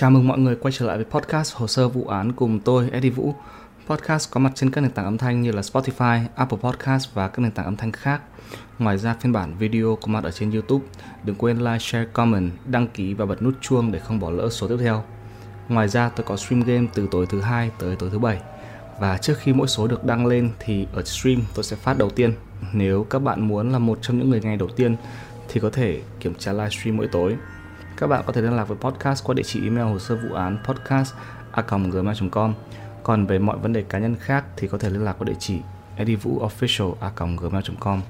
Chào mừng mọi người quay trở lại với podcast Hồ sơ vụ án cùng tôi Eddie Vũ. Podcast có mặt trên các nền tảng âm thanh như là Spotify, Apple Podcast và các nền tảng âm thanh khác. Ngoài ra phiên bản video có mặt ở trên YouTube. Đừng quên like, share, comment, đăng ký và bật nút chuông để không bỏ lỡ số tiếp theo. Ngoài ra tôi có stream game từ tối thứ hai tới tối thứ bảy. Và trước khi mỗi số được đăng lên thì ở stream tôi sẽ phát đầu tiên. Nếu các bạn muốn là một trong những người nghe đầu tiên thì có thể kiểm tra livestream mỗi tối. Các bạn có thể liên lạc với podcast qua địa chỉ email hồ sơ vụ án podcast a.gmail.com Còn về mọi vấn đề cá nhân khác thì có thể liên lạc qua địa chỉ edivuofficial.gmail.com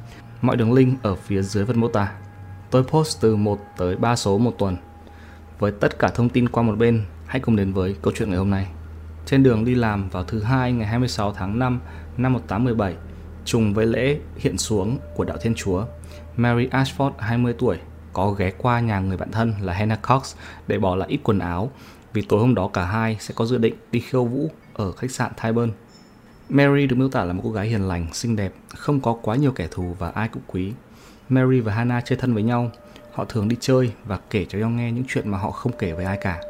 Mọi đường link ở phía dưới phần mô tả. Tôi post từ 1 tới 3 số một tuần. Với tất cả thông tin qua một bên, hãy cùng đến với câu chuyện ngày hôm nay. Trên đường đi làm vào thứ hai ngày 26 tháng 5 năm 1817, trùng với lễ hiện xuống của đạo Thiên Chúa, Mary Ashford 20 tuổi có ghé qua nhà người bạn thân là Hannah Cox để bỏ lại ít quần áo vì tối hôm đó cả hai sẽ có dự định đi khiêu vũ ở khách sạn Tyburn. Mary được miêu tả là một cô gái hiền lành, xinh đẹp, không có quá nhiều kẻ thù và ai cũng quý. Mary và Hannah chơi thân với nhau, họ thường đi chơi và kể cho nhau nghe những chuyện mà họ không kể với ai cả.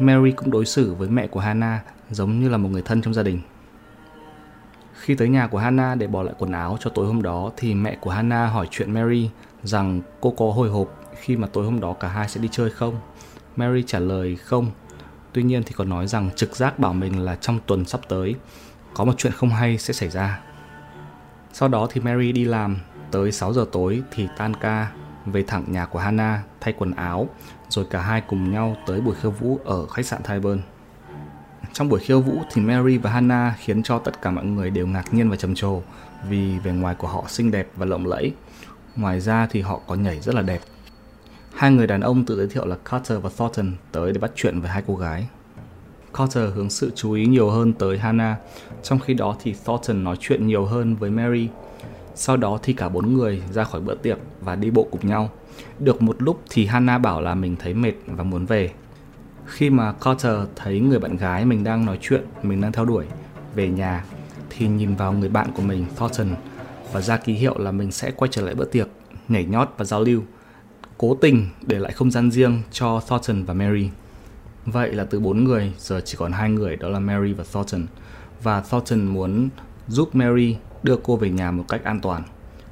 Mary cũng đối xử với mẹ của Hannah giống như là một người thân trong gia đình. Khi tới nhà của Hannah để bỏ lại quần áo cho tối hôm đó thì mẹ của Hannah hỏi chuyện Mary rằng cô có hồi hộp khi mà tối hôm đó cả hai sẽ đi chơi không. Mary trả lời không. Tuy nhiên thì còn nói rằng trực giác bảo mình là trong tuần sắp tới có một chuyện không hay sẽ xảy ra. Sau đó thì Mary đi làm, tới 6 giờ tối thì tan ca, về thẳng nhà của Hannah thay quần áo, rồi cả hai cùng nhau tới buổi khiêu vũ ở khách sạn Tyburn. Trong buổi khiêu vũ thì Mary và Hannah khiến cho tất cả mọi người đều ngạc nhiên và trầm trồ vì vẻ ngoài của họ xinh đẹp và lộng lẫy. Ngoài ra thì họ có nhảy rất là đẹp. Hai người đàn ông tự giới thiệu là Carter và Thornton tới để bắt chuyện với hai cô gái. Carter hướng sự chú ý nhiều hơn tới Hannah, trong khi đó thì Thornton nói chuyện nhiều hơn với Mary. Sau đó thì cả bốn người ra khỏi bữa tiệc và đi bộ cùng nhau. Được một lúc thì Hannah bảo là mình thấy mệt và muốn về. Khi mà Carter thấy người bạn gái mình đang nói chuyện, mình đang theo đuổi về nhà thì nhìn vào người bạn của mình Thornton và ra ký hiệu là mình sẽ quay trở lại bữa tiệc, nhảy nhót và giao lưu. Cố tình để lại không gian riêng cho Thornton và Mary. Vậy là từ bốn người giờ chỉ còn hai người đó là Mary và Thornton. Và Thornton muốn giúp Mary đưa cô về nhà một cách an toàn.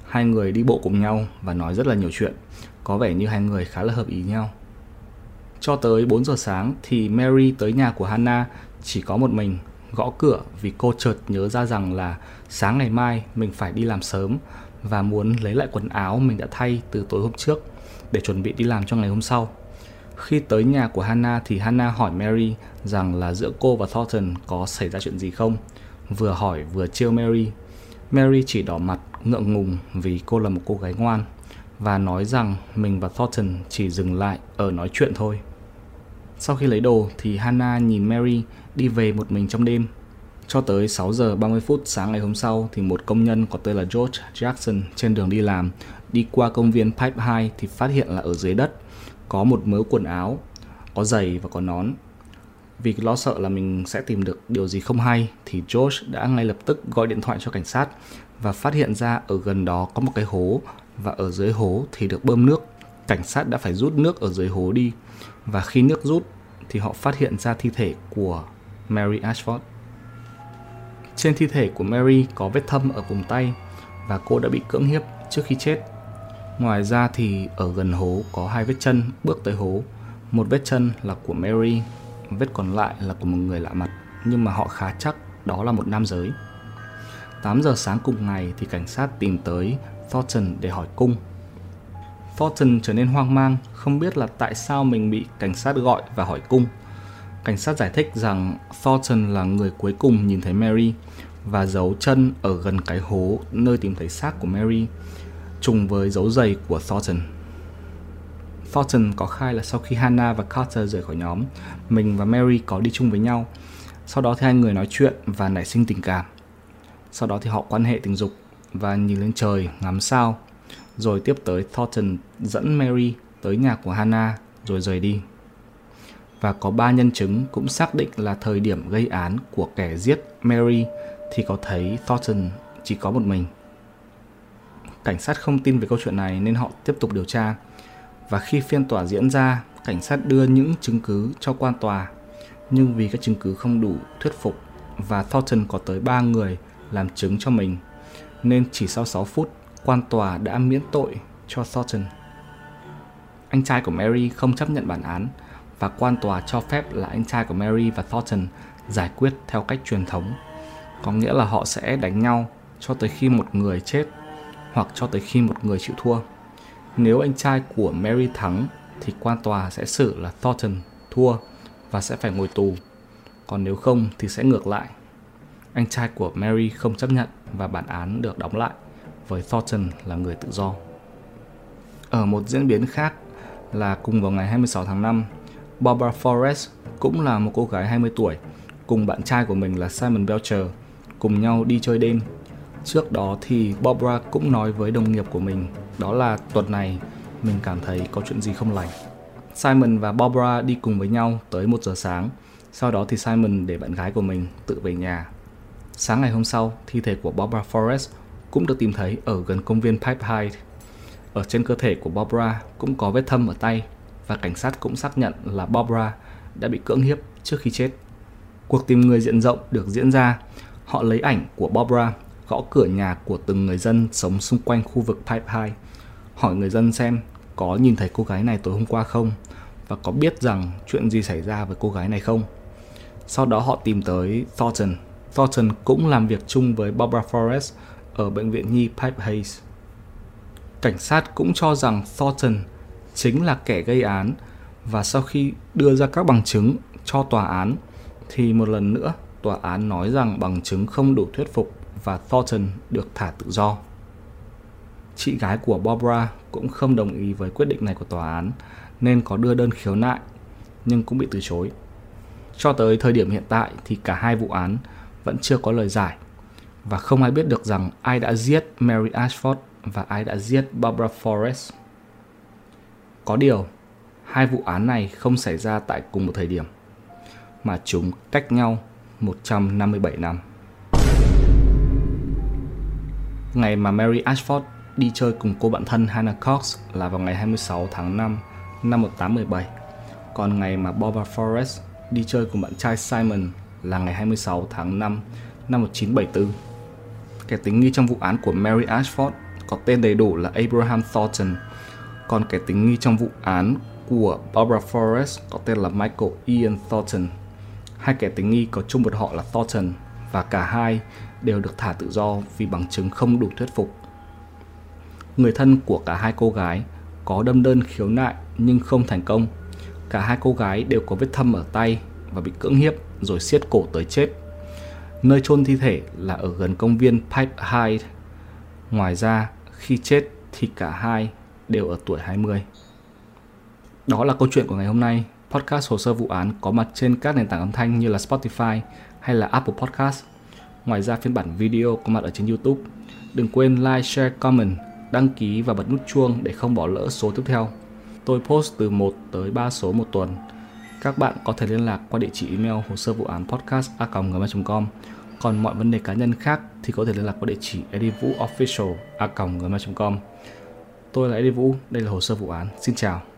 Hai người đi bộ cùng nhau và nói rất là nhiều chuyện. Có vẻ như hai người khá là hợp ý nhau. Cho tới 4 giờ sáng thì Mary tới nhà của Hannah chỉ có một mình gõ cửa vì cô chợt nhớ ra rằng là sáng ngày mai mình phải đi làm sớm và muốn lấy lại quần áo mình đã thay từ tối hôm trước để chuẩn bị đi làm cho ngày hôm sau. Khi tới nhà của Hannah thì Hannah hỏi Mary rằng là giữa cô và Thornton có xảy ra chuyện gì không. Vừa hỏi vừa trêu Mary. Mary chỉ đỏ mặt, ngượng ngùng vì cô là một cô gái ngoan và nói rằng mình và Thornton chỉ dừng lại ở nói chuyện thôi. Sau khi lấy đồ thì Hannah nhìn Mary đi về một mình trong đêm. Cho tới 6 giờ 30 phút sáng ngày hôm sau thì một công nhân có tên là George Jackson trên đường đi làm đi qua công viên Pipe High thì phát hiện là ở dưới đất có một mớ quần áo, có giày và có nón. Vì lo sợ là mình sẽ tìm được điều gì không hay thì George đã ngay lập tức gọi điện thoại cho cảnh sát và phát hiện ra ở gần đó có một cái hố và ở dưới hố thì được bơm nước. Cảnh sát đã phải rút nước ở dưới hố đi và khi nước rút thì họ phát hiện ra thi thể của Mary Ashford. Trên thi thể của Mary có vết thâm ở vùng tay và cô đã bị cưỡng hiếp trước khi chết. Ngoài ra thì ở gần hố có hai vết chân bước tới hố. Một vết chân là của Mary, vết còn lại là của một người lạ mặt, nhưng mà họ khá chắc đó là một nam giới. 8 giờ sáng cùng ngày thì cảnh sát tìm tới Thornton để hỏi cung. Thornton trở nên hoang mang, không biết là tại sao mình bị cảnh sát gọi và hỏi cung. Cảnh sát giải thích rằng Thornton là người cuối cùng nhìn thấy Mary và dấu chân ở gần cái hố nơi tìm thấy xác của Mary, trùng với dấu giày của Thornton. Thornton có khai là sau khi Hannah và Carter rời khỏi nhóm, mình và Mary có đi chung với nhau. Sau đó thì hai người nói chuyện và nảy sinh tình cảm. Sau đó thì họ quan hệ tình dục và nhìn lên trời ngắm sao. Rồi tiếp tới Thornton dẫn Mary tới nhà của Hannah rồi rời đi và có ba nhân chứng cũng xác định là thời điểm gây án của kẻ giết Mary thì có thấy Thornton chỉ có một mình. Cảnh sát không tin về câu chuyện này nên họ tiếp tục điều tra. Và khi phiên tòa diễn ra, cảnh sát đưa những chứng cứ cho quan tòa, nhưng vì các chứng cứ không đủ thuyết phục và Thornton có tới 3 người làm chứng cho mình, nên chỉ sau 6 phút, quan tòa đã miễn tội cho Thornton. Anh trai của Mary không chấp nhận bản án và quan tòa cho phép là anh trai của Mary và Thornton giải quyết theo cách truyền thống, có nghĩa là họ sẽ đánh nhau cho tới khi một người chết hoặc cho tới khi một người chịu thua. Nếu anh trai của Mary thắng thì quan tòa sẽ xử là Thornton thua và sẽ phải ngồi tù. Còn nếu không thì sẽ ngược lại. Anh trai của Mary không chấp nhận và bản án được đóng lại với Thornton là người tự do. Ở một diễn biến khác là cùng vào ngày 26 tháng 5, Barbara Forrest cũng là một cô gái 20 tuổi cùng bạn trai của mình là Simon Belcher cùng nhau đi chơi đêm. Trước đó thì Barbara cũng nói với đồng nghiệp của mình đó là tuần này mình cảm thấy có chuyện gì không lành. Simon và Barbara đi cùng với nhau tới 1 giờ sáng. Sau đó thì Simon để bạn gái của mình tự về nhà. Sáng ngày hôm sau, thi thể của Barbara Forrest cũng được tìm thấy ở gần công viên Pipe High. Ở trên cơ thể của Barbara cũng có vết thâm ở tay và cảnh sát cũng xác nhận là Barbara đã bị cưỡng hiếp trước khi chết. Cuộc tìm người diện rộng được diễn ra. Họ lấy ảnh của Barbara, gõ cửa nhà của từng người dân sống xung quanh khu vực Pipe High, hỏi người dân xem có nhìn thấy cô gái này tối hôm qua không và có biết rằng chuyện gì xảy ra với cô gái này không. Sau đó họ tìm tới Thornton. Thornton cũng làm việc chung với Barbara Forrest ở bệnh viện nhi Pipe Hayes. Cảnh sát cũng cho rằng Thornton chính là kẻ gây án và sau khi đưa ra các bằng chứng cho tòa án thì một lần nữa tòa án nói rằng bằng chứng không đủ thuyết phục và Thornton được thả tự do. Chị gái của Barbara cũng không đồng ý với quyết định này của tòa án nên có đưa đơn khiếu nại nhưng cũng bị từ chối. Cho tới thời điểm hiện tại thì cả hai vụ án vẫn chưa có lời giải và không ai biết được rằng ai đã giết Mary Ashford và ai đã giết Barbara Forrest. Có điều, hai vụ án này không xảy ra tại cùng một thời điểm, mà chúng cách nhau 157 năm. Ngày mà Mary Ashford đi chơi cùng cô bạn thân Hannah Cox là vào ngày 26 tháng 5 năm 1817. Còn ngày mà Barbara Forrest đi chơi cùng bạn trai Simon là ngày 26 tháng 5 năm 1974. Kẻ tính nghi trong vụ án của Mary Ashford có tên đầy đủ là Abraham Thornton, còn kẻ tính nghi trong vụ án của Barbara Forrest có tên là Michael Ian Thornton. Hai kẻ tính nghi có chung một họ là Thornton và cả hai đều được thả tự do vì bằng chứng không đủ thuyết phục. Người thân của cả hai cô gái có đâm đơn khiếu nại nhưng không thành công. Cả hai cô gái đều có vết thâm ở tay và bị cưỡng hiếp rồi siết cổ tới chết. Nơi chôn thi thể là ở gần công viên Pipe Hyde. Ngoài ra, khi chết thì cả hai đều ở tuổi 20. Đó là câu chuyện của ngày hôm nay. Podcast hồ sơ vụ án có mặt trên các nền tảng âm thanh như là Spotify hay là Apple Podcast. Ngoài ra phiên bản video có mặt ở trên YouTube. Đừng quên like, share, comment, đăng ký và bật nút chuông để không bỏ lỡ số tiếp theo. Tôi post từ 1 tới 3 số một tuần. Các bạn có thể liên lạc qua địa chỉ email hồ sơ vụ án podcast a.gmail.com còn mọi vấn đề cá nhân khác thì có thể liên lạc qua địa chỉ edivuofficial a.gmail.com Tôi là Eddie Vũ, đây là hồ sơ vụ án. Xin chào.